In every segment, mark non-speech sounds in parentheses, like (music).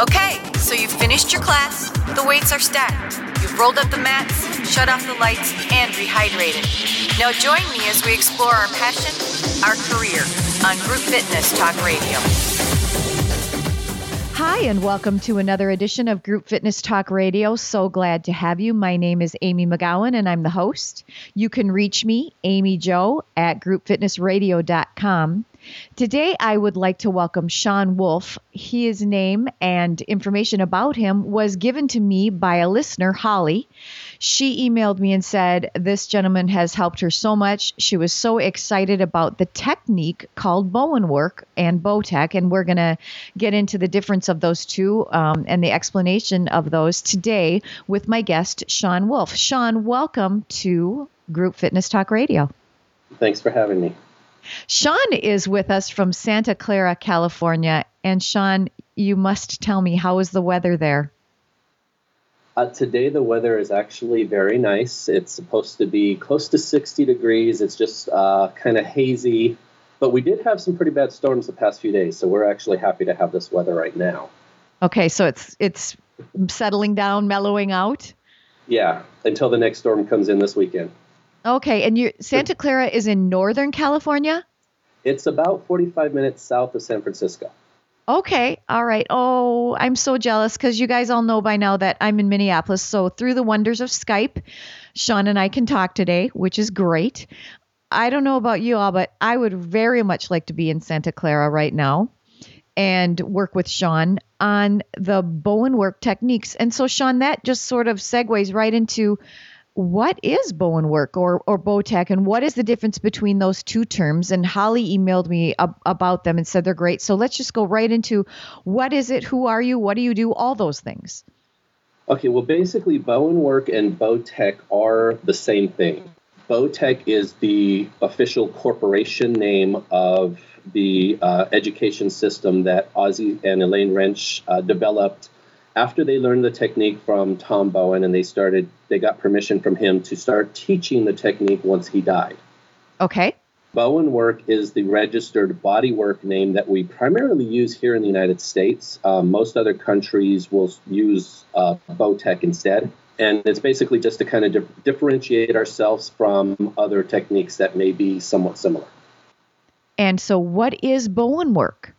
Okay, so you've finished your class, the weights are stacked, you've rolled up the mats, shut off the lights, and rehydrated. Now join me as we explore our passion, our career on Group Fitness Talk Radio. Hi, and welcome to another edition of Group Fitness Talk Radio. So glad to have you. My name is Amy McGowan, and I'm the host. You can reach me, Amy Joe, at groupfitnessradio.com. Today, I would like to welcome Sean Wolf. His name and information about him was given to me by a listener, Holly. She emailed me and said, This gentleman has helped her so much. She was so excited about the technique called Bowen work and Bowtech. And we're going to get into the difference of those two um, and the explanation of those today with my guest, Sean Wolf. Sean, welcome to Group Fitness Talk Radio. Thanks for having me. Sean is with us from Santa Clara, California. And Sean, you must tell me, how is the weather there? Uh, today, the weather is actually very nice. It's supposed to be close to 60 degrees. It's just uh, kind of hazy. But we did have some pretty bad storms the past few days, so we're actually happy to have this weather right now. Okay, so it's it's settling down, mellowing out. Yeah, until the next storm comes in this weekend. Okay, and you Santa Clara is in Northern California? It's about 45 minutes south of San Francisco. Okay, all right. Oh, I'm so jealous because you guys all know by now that I'm in Minneapolis. So, through the wonders of Skype, Sean and I can talk today, which is great. I don't know about you all, but I would very much like to be in Santa Clara right now and work with Sean on the Bowen work techniques. And so, Sean, that just sort of segues right into what is Bowen work or, or Bowtech and what is the difference between those two terms? And Holly emailed me ab- about them and said they're great. So let's just go right into what is it? Who are you? What do you do? All those things. Okay, well, basically, Bowen work and Bowtech are the same thing. Bowtech is the official corporation name of the uh, education system that Ossie and Elaine Rentsch uh, developed after they learned the technique from Tom Bowen and they started, they got permission from him to start teaching the technique once he died. Okay. Bowen work is the registered body work name that we primarily use here in the United States. Um, most other countries will use uh, Bowtech instead. And it's basically just to kind of di- differentiate ourselves from other techniques that may be somewhat similar. And so, what is Bowen work?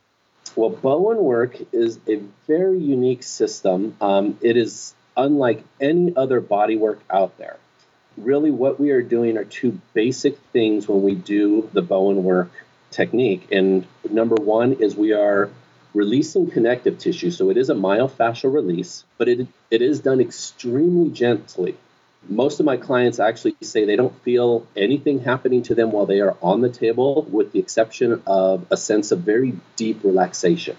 Well, Bowen work is a very unique system. Um, it is unlike any other body work out there. Really, what we are doing are two basic things when we do the Bowen work technique. And number one is we are releasing connective tissue. So it is a myofascial release, but it, it is done extremely gently most of my clients actually say they don't feel anything happening to them while they are on the table, with the exception of a sense of very deep relaxation.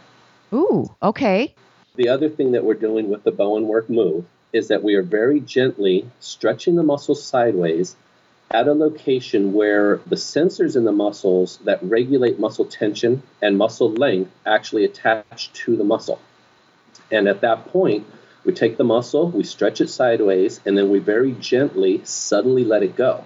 Ooh, okay. The other thing that we're doing with the Bowen work move is that we are very gently stretching the muscles sideways at a location where the sensors in the muscles that regulate muscle tension and muscle length actually attach to the muscle. And at that point, we take the muscle, we stretch it sideways, and then we very gently, suddenly let it go.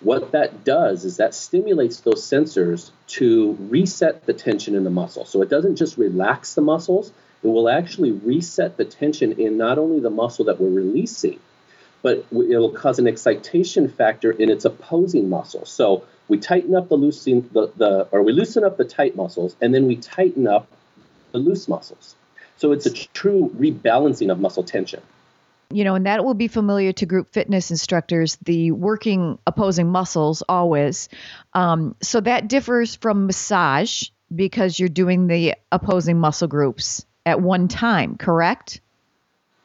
What that does is that stimulates those sensors to reset the tension in the muscle. So it doesn't just relax the muscles, it will actually reset the tension in not only the muscle that we're releasing, but it will cause an excitation factor in its opposing muscle. So we tighten up the loosen the, the or we loosen up the tight muscles, and then we tighten up the loose muscles. So it's a true rebalancing of muscle tension. You know, and that will be familiar to group fitness instructors, the working opposing muscles always. Um, so that differs from massage because you're doing the opposing muscle groups at one time, correct?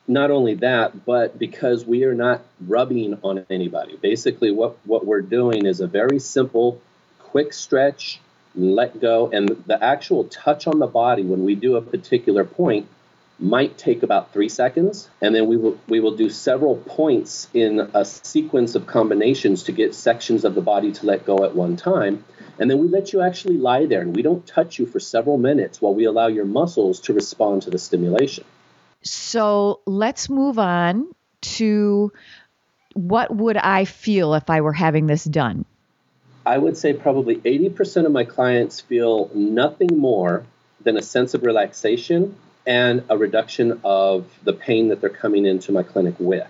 Not only that, but because we are not rubbing on anybody. Basically, what, what we're doing is a very simple, quick stretch, let go, and the actual touch on the body when we do a particular point might take about three seconds, and then we will we will do several points in a sequence of combinations to get sections of the body to let go at one time. And then we let you actually lie there, and we don't touch you for several minutes while we allow your muscles to respond to the stimulation. So let's move on to what would I feel if I were having this done? I would say probably 80% of my clients feel nothing more than a sense of relaxation and a reduction of the pain that they're coming into my clinic with.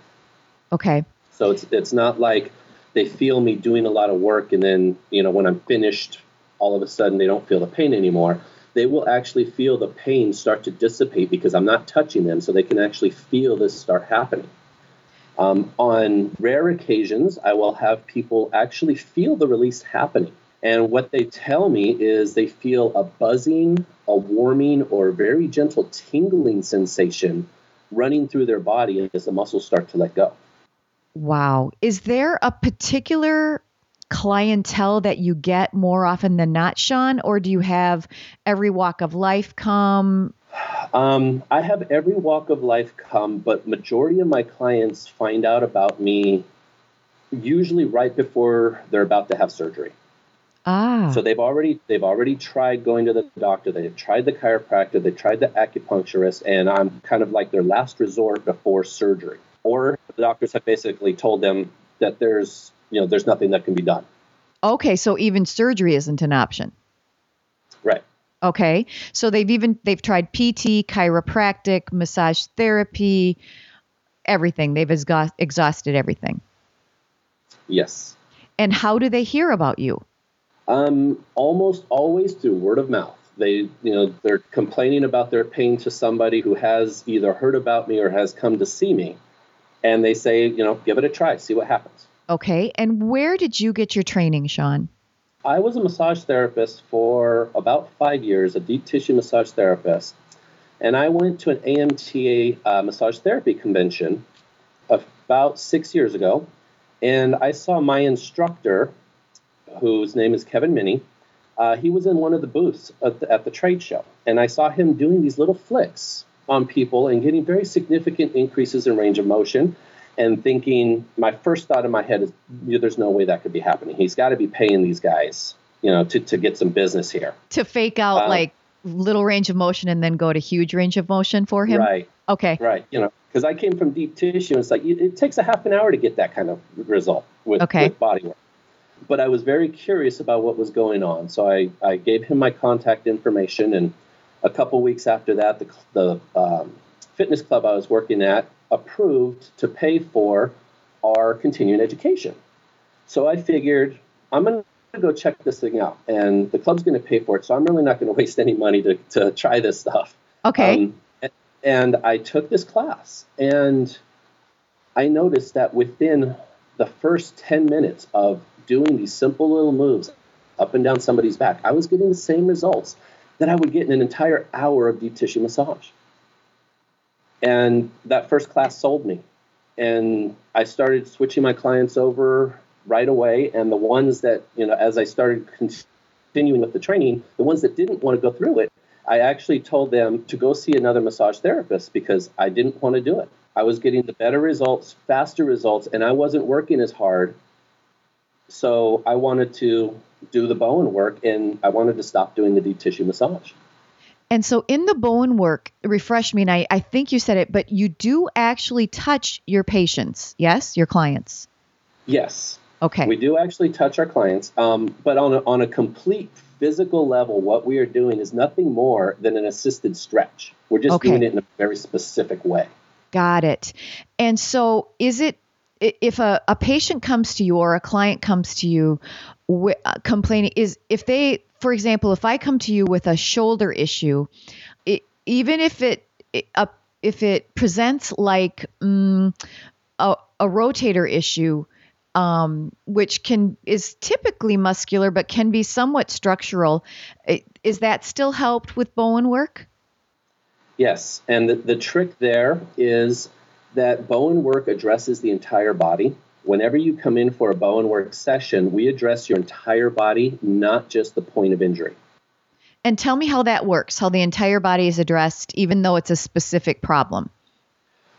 Okay. So it's it's not like they feel me doing a lot of work and then, you know, when I'm finished, all of a sudden they don't feel the pain anymore. They will actually feel the pain start to dissipate because I'm not touching them, so they can actually feel this start happening. Um, on rare occasions, I will have people actually feel the release happening. And what they tell me is they feel a buzzing, a warming, or very gentle tingling sensation running through their body as the muscles start to let go. Wow. Is there a particular clientele that you get more often than not, Sean? Or do you have every walk of life come? Um, I have every walk of life come, but majority of my clients find out about me usually right before they're about to have surgery. Ah. So they've already they've already tried going to the doctor. They've tried the chiropractor. They've tried the acupuncturist, and I'm kind of like their last resort before surgery. Or the doctors have basically told them that there's you know there's nothing that can be done. Okay, so even surgery isn't an option. Right. Okay. So they've even they've tried PT, chiropractic, massage therapy, everything. They've exhaust, exhausted everything. Yes. And how do they hear about you? Um, almost always through word of mouth. They, you know, they're complaining about their pain to somebody who has either heard about me or has come to see me, and they say, you know, give it a try, see what happens. Okay. And where did you get your training, Sean? I was a massage therapist for about five years, a deep tissue massage therapist, and I went to an AMTA uh, massage therapy convention about six years ago, and I saw my instructor whose name is Kevin Minnie. Uh, he was in one of the booths at the, at the trade show, and I saw him doing these little flicks on people and getting very significant increases in range of motion. And thinking, my first thought in my head is, there's no way that could be happening. He's got to be paying these guys, you know, to, to get some business here. To fake out um, like little range of motion and then go to huge range of motion for him? Right. Okay. Right. You know, because I came from deep tissue, and it's like it takes a half an hour to get that kind of result with, okay. with body work but I was very curious about what was going on. So I, I gave him my contact information, and a couple weeks after that, the, the um, fitness club I was working at approved to pay for our continuing education. So I figured I'm going to go check this thing out, and the club's going to pay for it. So I'm really not going (laughs) to waste any money to, to try this stuff. Okay. Um, and I took this class, and I noticed that within the first 10 minutes of doing these simple little moves up and down somebody's back, I was getting the same results that I would get in an entire hour of deep tissue massage. And that first class sold me. And I started switching my clients over right away. And the ones that, you know, as I started continuing with the training, the ones that didn't want to go through it, I actually told them to go see another massage therapist because I didn't want to do it. I was getting the better results, faster results, and I wasn't working as hard so I wanted to do the Bowen work and I wanted to stop doing the deep tissue massage. And so in the Bowen work, refresh me, and I, I think you said it, but you do actually touch your patients, yes? Your clients? Yes. Okay. We do actually touch our clients, um, but on a, on a complete physical level, what we are doing is nothing more than an assisted stretch. We're just okay. doing it in a very specific way. Got it. And so is it if a, a patient comes to you or a client comes to you w- uh, complaining is if they for example if i come to you with a shoulder issue it, even if it, it uh, if it presents like um, a, a rotator issue um, which can is typically muscular but can be somewhat structural is that still helped with bowen work yes and the, the trick there is that Bowen work addresses the entire body. Whenever you come in for a Bowen work session, we address your entire body, not just the point of injury. And tell me how that works, how the entire body is addressed, even though it's a specific problem.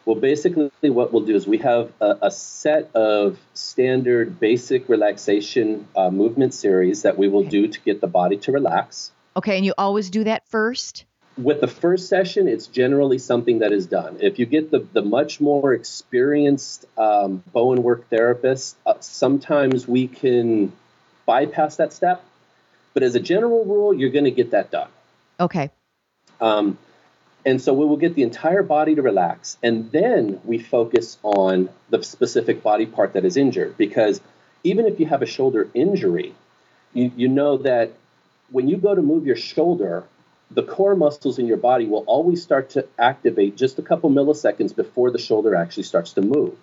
Well, basically, what we'll do is we have a, a set of standard basic relaxation uh, movement series that we will okay. do to get the body to relax. Okay, and you always do that first? With the first session, it's generally something that is done. If you get the, the much more experienced um, Bowen work therapist, uh, sometimes we can bypass that step. But as a general rule, you're going to get that done. Okay. Um, And so we will get the entire body to relax, and then we focus on the specific body part that is injured. Because even if you have a shoulder injury, you, you know that when you go to move your shoulder, the core muscles in your body will always start to activate just a couple milliseconds before the shoulder actually starts to move.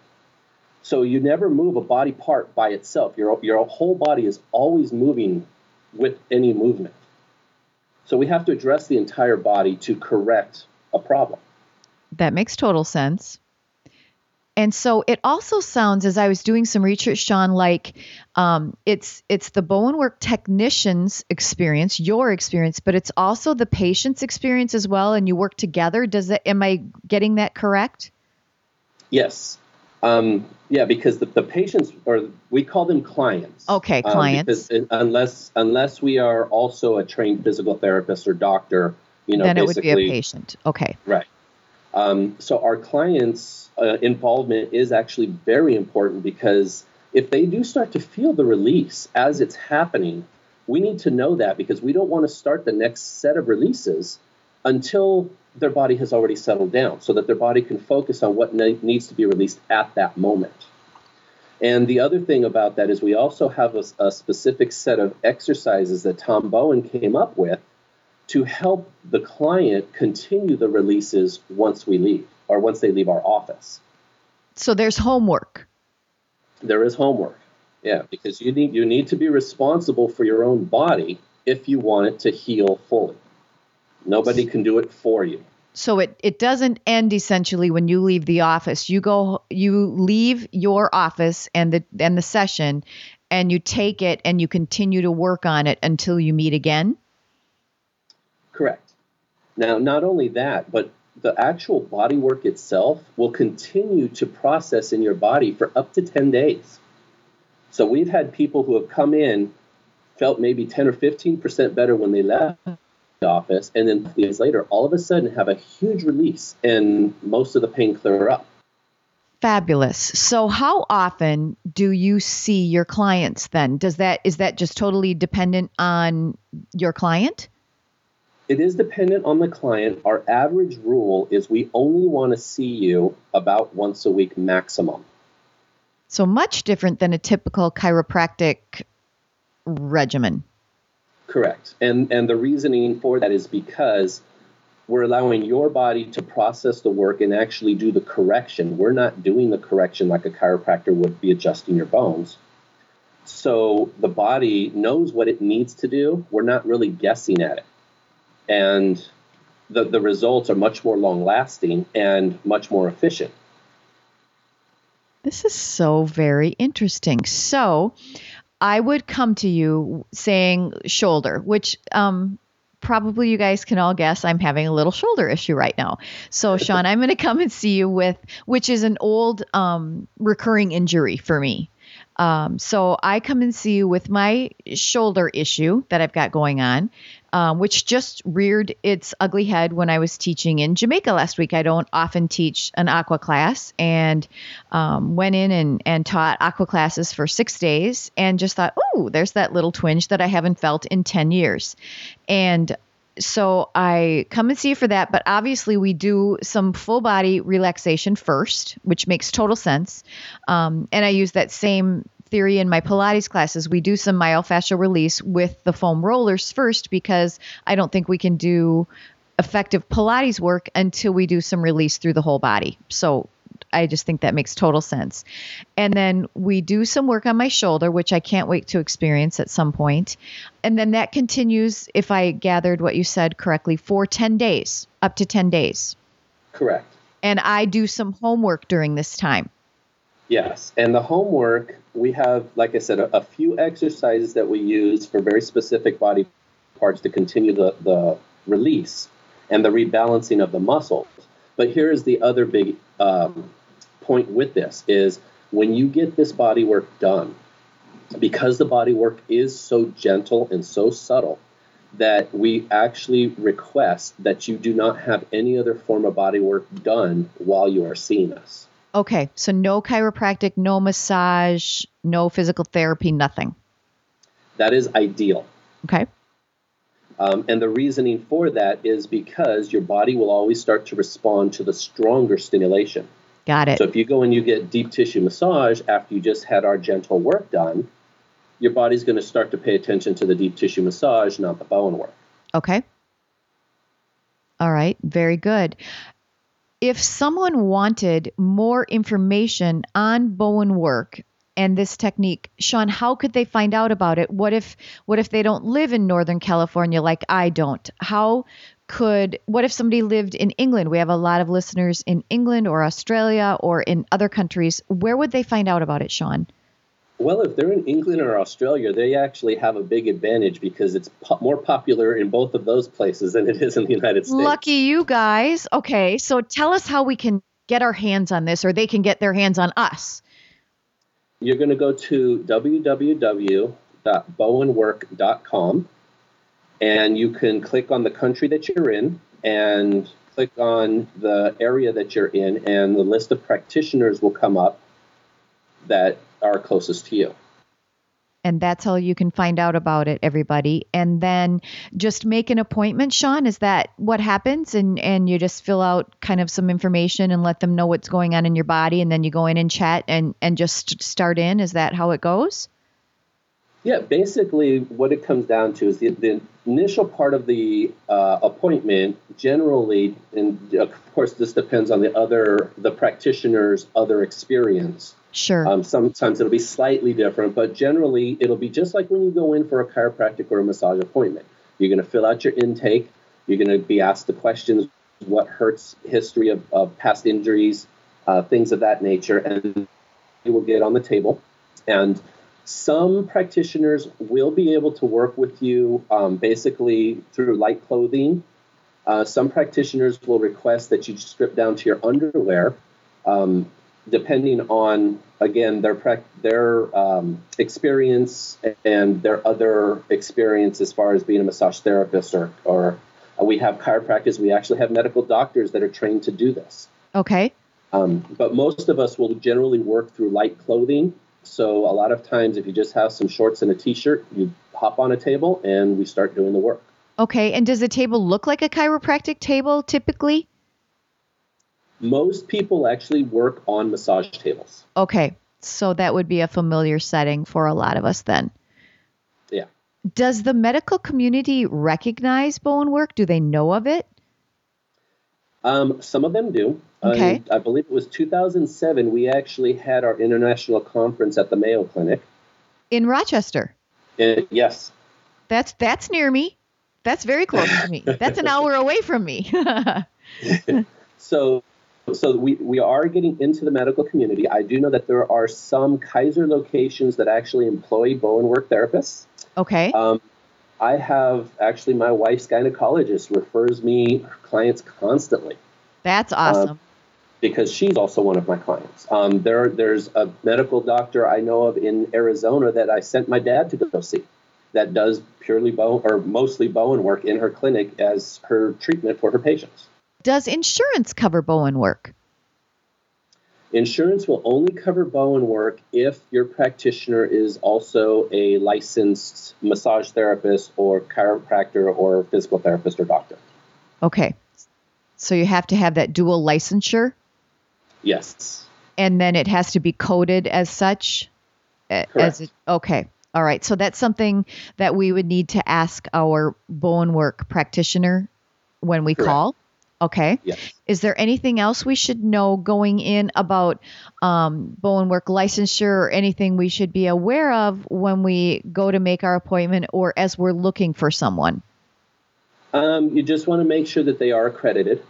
So you never move a body part by itself. Your, your whole body is always moving with any movement. So we have to address the entire body to correct a problem. That makes total sense. And so it also sounds, as I was doing some research, Sean, like um, it's it's the Bowen work technician's experience, your experience, but it's also the patient's experience as well, and you work together. Does that? Am I getting that correct? Yes. Um, yeah, because the, the patients, or we call them clients. Okay, um, clients. Um, unless unless we are also a trained physical therapist or doctor, you know, then it would be a patient. Okay. Right. Um, so our clients' uh, involvement is actually very important because if they do start to feel the release as it's happening, we need to know that because we don't want to start the next set of releases until their body has already settled down so that their body can focus on what ne- needs to be released at that moment. And the other thing about that is we also have a, a, specific set of exercises that Tom Bowen came up with to help the client continue the releases once we leave or once they leave our office. So there's homework. There is homework. Yeah, because you need you need to be responsible for your own body if you want it to heal fully. Nobody can do it for you. So it, it doesn't end essentially when you leave the office. You go you leave your office and the and the session and you take it and you continue to work on it until you meet again. Now not only that, but the actual body work itself will continue to process in your body for up to 10 days. So we've had people who have come in felt maybe 10 or 15% better when they left the office, and then days later, all of a sudden have a huge release and most of the pain clear up. Fabulous. So how often do you see your clients then? Does that is that just totally dependent on your client? It is dependent on the client. Our average rule is we only want to see you about once a week maximum. So much different than a typical chiropractic regimen. Correct. And and the reasoning for that is because we're allowing your body to process the work and actually do the correction. We're not doing the correction like a chiropractor would be adjusting your bones. So the body knows what it needs to do. We're not really guessing at it. And the, the results are much more long lasting and much more efficient. This is so very interesting. So, I would come to you saying shoulder, which um, probably you guys can all guess I'm having a little shoulder issue right now. So, (laughs) Sean, I'm going to come and see you with, which is an old um, recurring injury for me. Um, so I come and see you with my shoulder issue that I've got going on, um, which just reared its ugly head when I was teaching in Jamaica last week. I don't often teach an aqua class and um, went in and, and taught aqua classes for six days and just thought, oh, there's that little twinge that I haven't felt in 10 years. And so I come and see you for that. But obviously, we do some full body relaxation first, which makes total sense. Um, and I use that same theory in my Pilates classes. We do some myofascial release with the foam rollers first because I don't think we can do effective Pilates work until we do some release through the whole body. So I just think that makes total sense. And then we do some work on my shoulder, which I can't wait to experience at some point. And then that continues, if I gathered what you said correctly, for 10 days, up to 10 days. Correct. And I do some homework during this time. Yes. And the homework, we have, like I said, a, a few exercises that we use for very specific body parts to continue the, the release and the rebalancing of the muscles. But here's the other big um, point with this is when you get this body work done, because the body work is so gentle and so subtle, that we actually request that you do not have any other form of body work done while you are seeing us. Okay, so no chiropractic, no massage, no physical therapy, nothing. That is ideal. Okay. Um, and the reasoning for that is because your body will always start to respond to the stronger stimulation. Got it. So if you go and you get deep tissue massage after you just had our gentle work done, your body's going to start to pay attention to the deep tissue massage, not the Bowen work. Okay. All right. Very good. If someone wanted more information on Bowen work and this technique, Sean, how could they find out about it? What if what if they don't live in Northern California like I don't? How could what if somebody lived in England? We have a lot of listeners in England or Australia or in other countries. Where would they find out about it, Sean? Well, if they're in England or Australia, they actually have a big advantage because it's po- more popular in both of those places than it is in the United States. Lucky you guys. Okay, so tell us how we can get our hands on this or they can get their hands on us. You're going to go to www.bowenwork.com and you can click on the country that you're in and click on the area that you're in, and the list of practitioners will come up that are closest to you. And that's how you can find out about it, everybody. And then just make an appointment, Sean. Is that what happens? And and you just fill out kind of some information and let them know what's going on in your body, and then you go in and chat and and just start in. Is that how it goes? Yeah, basically, what it comes down to is the, the initial part of the uh, appointment. Generally, and of course, this depends on the other the practitioner's other experience. Sure. Um, sometimes it'll be slightly different, but generally, it'll be just like when you go in for a chiropractic or a massage appointment. You're going to fill out your intake. You're going to be asked the questions: what hurts, history of, of past injuries, uh, things of that nature, and you will get on the table and some practitioners will be able to work with you um, basically through light clothing. Uh, some practitioners will request that you strip down to your underwear, um, depending on again their their um, experience and their other experience as far as being a massage therapist or or uh, we have chiropractors. We actually have medical doctors that are trained to do this. Okay. Um, but most of us will generally work through light clothing so a lot of times, if you just have some shorts and a t-shirt, you hop on a table and we start doing the work. Okay. And does the table look like a chiropractic table typically? Most people actually work on massage tables. Okay. So that would be a familiar setting for a lot of us then. Yeah. Does the medical community recognize Bowen work? Do they know of it? Um, some of them do. Okay. I believe it was 2007. We actually had our international conference at the Mayo Clinic in Rochester. Uh, yes. That's that's near me. That's very close to me. (laughs) That's an hour away from me. (laughs) so, so we, we are getting into the medical community. I do know that there are some Kaiser locations that actually employ Bowen work therapists. Okay. Um, I have actually my wife's gynecologist refers me clients constantly. That's awesome. Um, because she's also one of my clients. Um, there, there's a medical doctor I know of in Arizona that I sent my dad to go see that does purely Bowen or mostly Bowen work in her clinic as her treatment for her patients. Does insurance cover Bowen work? Insurance will only cover Bowen work if your practitioner is also a licensed massage therapist or chiropractor or physical therapist or doctor. Okay. So you have to have that dual licensure? Yes. And then it has to be coded as such? Correct. As it, okay. All right. So that's something that we would need to ask our Bowen work practitioner when we Correct. call. Okay. Yes. Is there anything else we should know going in about um, Bowen work licensure or anything we should be aware of when we go to make our appointment or as we're looking for someone? Um, you just want to make sure that they are accredited.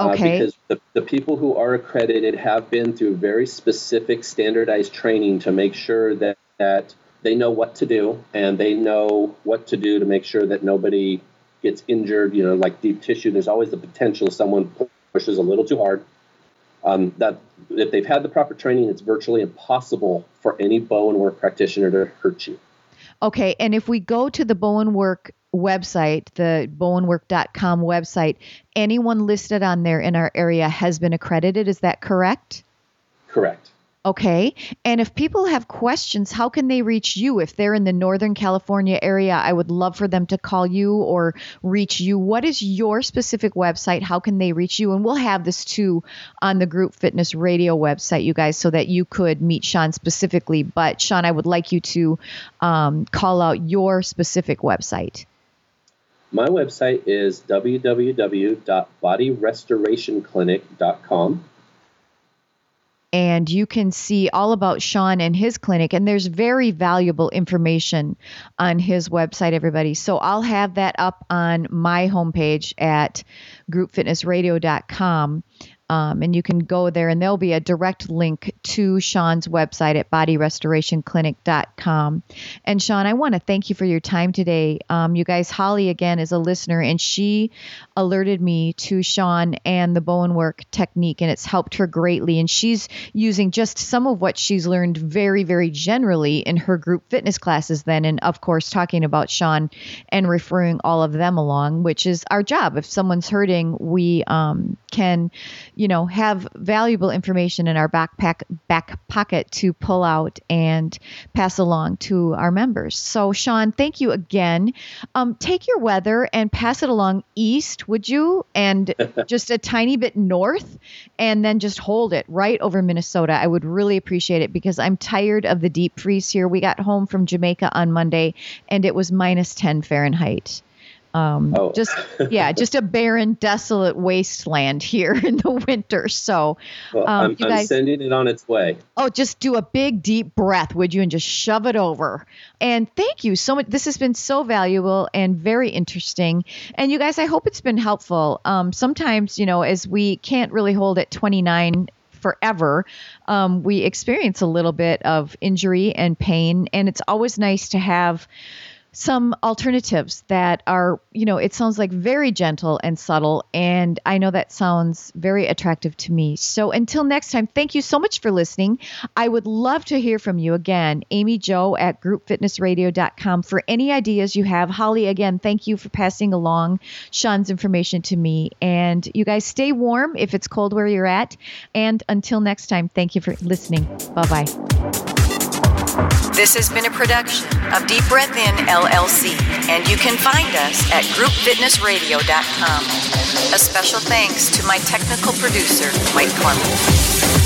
Okay. Uh, because the, the people who are accredited have been through very specific standardized training to make sure that, that they know what to do and they know what to do to make sure that nobody gets injured. You know, like deep tissue, there's always the potential someone pushes a little too hard. Um, that if they've had the proper training, it's virtually impossible for any Bowen work practitioner to hurt you. Okay, and if we go to the Bowen work website, the bowenwork.com website, anyone listed on there in our area has been accredited. Is that correct? Correct. Okay. And if people have questions, how can they reach you? If they're in the Northern California area, I would love for them to call you or reach you. What is your specific website? How can they reach you? And we'll have this too on the Group Fitness Radio website, you guys, so that you could meet Sean specifically. But Sean, I would like you to um, call out your specific website. My website is www.bodyrestorationclinic.com and you can see all about Sean and his clinic. And there's very valuable information on his website, everybody. So I'll have that up on my homepage at groupfitnessradio.com. Um, and you can go there, and there'll be a direct link to Sean's website at bodyrestorationclinic.com. And Sean, I want to thank you for your time today. Um, you guys, Holly again is a listener, and she alerted me to Sean and the Bowen work technique, and it's helped her greatly. And she's using just some of what she's learned very, very generally in her group fitness classes, then, and of course, talking about Sean and referring all of them along, which is our job. If someone's hurting, we um, can you know, have valuable information in our backpack back pocket to pull out and pass along to our members. So, Sean, thank you again. Um, take your weather and pass it along east, would you? And (laughs) just a tiny bit north, and then just hold it right over Minnesota. I would really appreciate it because I'm tired of the deep freeze here. We got home from Jamaica on Monday, and it was minus 10 Fahrenheit. Um, oh. just (laughs) yeah, just a barren, desolate wasteland here in the winter. So, well, um, I'm, guys, I'm, sending it on its way. Oh, just do a big, deep breath, would you, and just shove it over. And thank you so much. This has been so valuable and very interesting. And you guys, I hope it's been helpful. Um, sometimes, you know, as we can't really hold at 29 forever, um, we experience a little bit of injury and pain, and it's always nice to have some alternatives that are, you know, it sounds like very gentle and subtle. And I know that sounds very attractive to me. So until next time, thank you so much for listening. I would love to hear from you again. Amy Joe at groupfitnessradio.com for any ideas you have. Holly, again, thank you for passing along Sean's information to me. And you guys stay warm if it's cold where you're at. And until next time, thank you for listening. Bye bye. This has been a production of Deep Breath In LLC, and you can find us at groupfitnessradio.com. A special thanks to my technical producer, Mike Clement.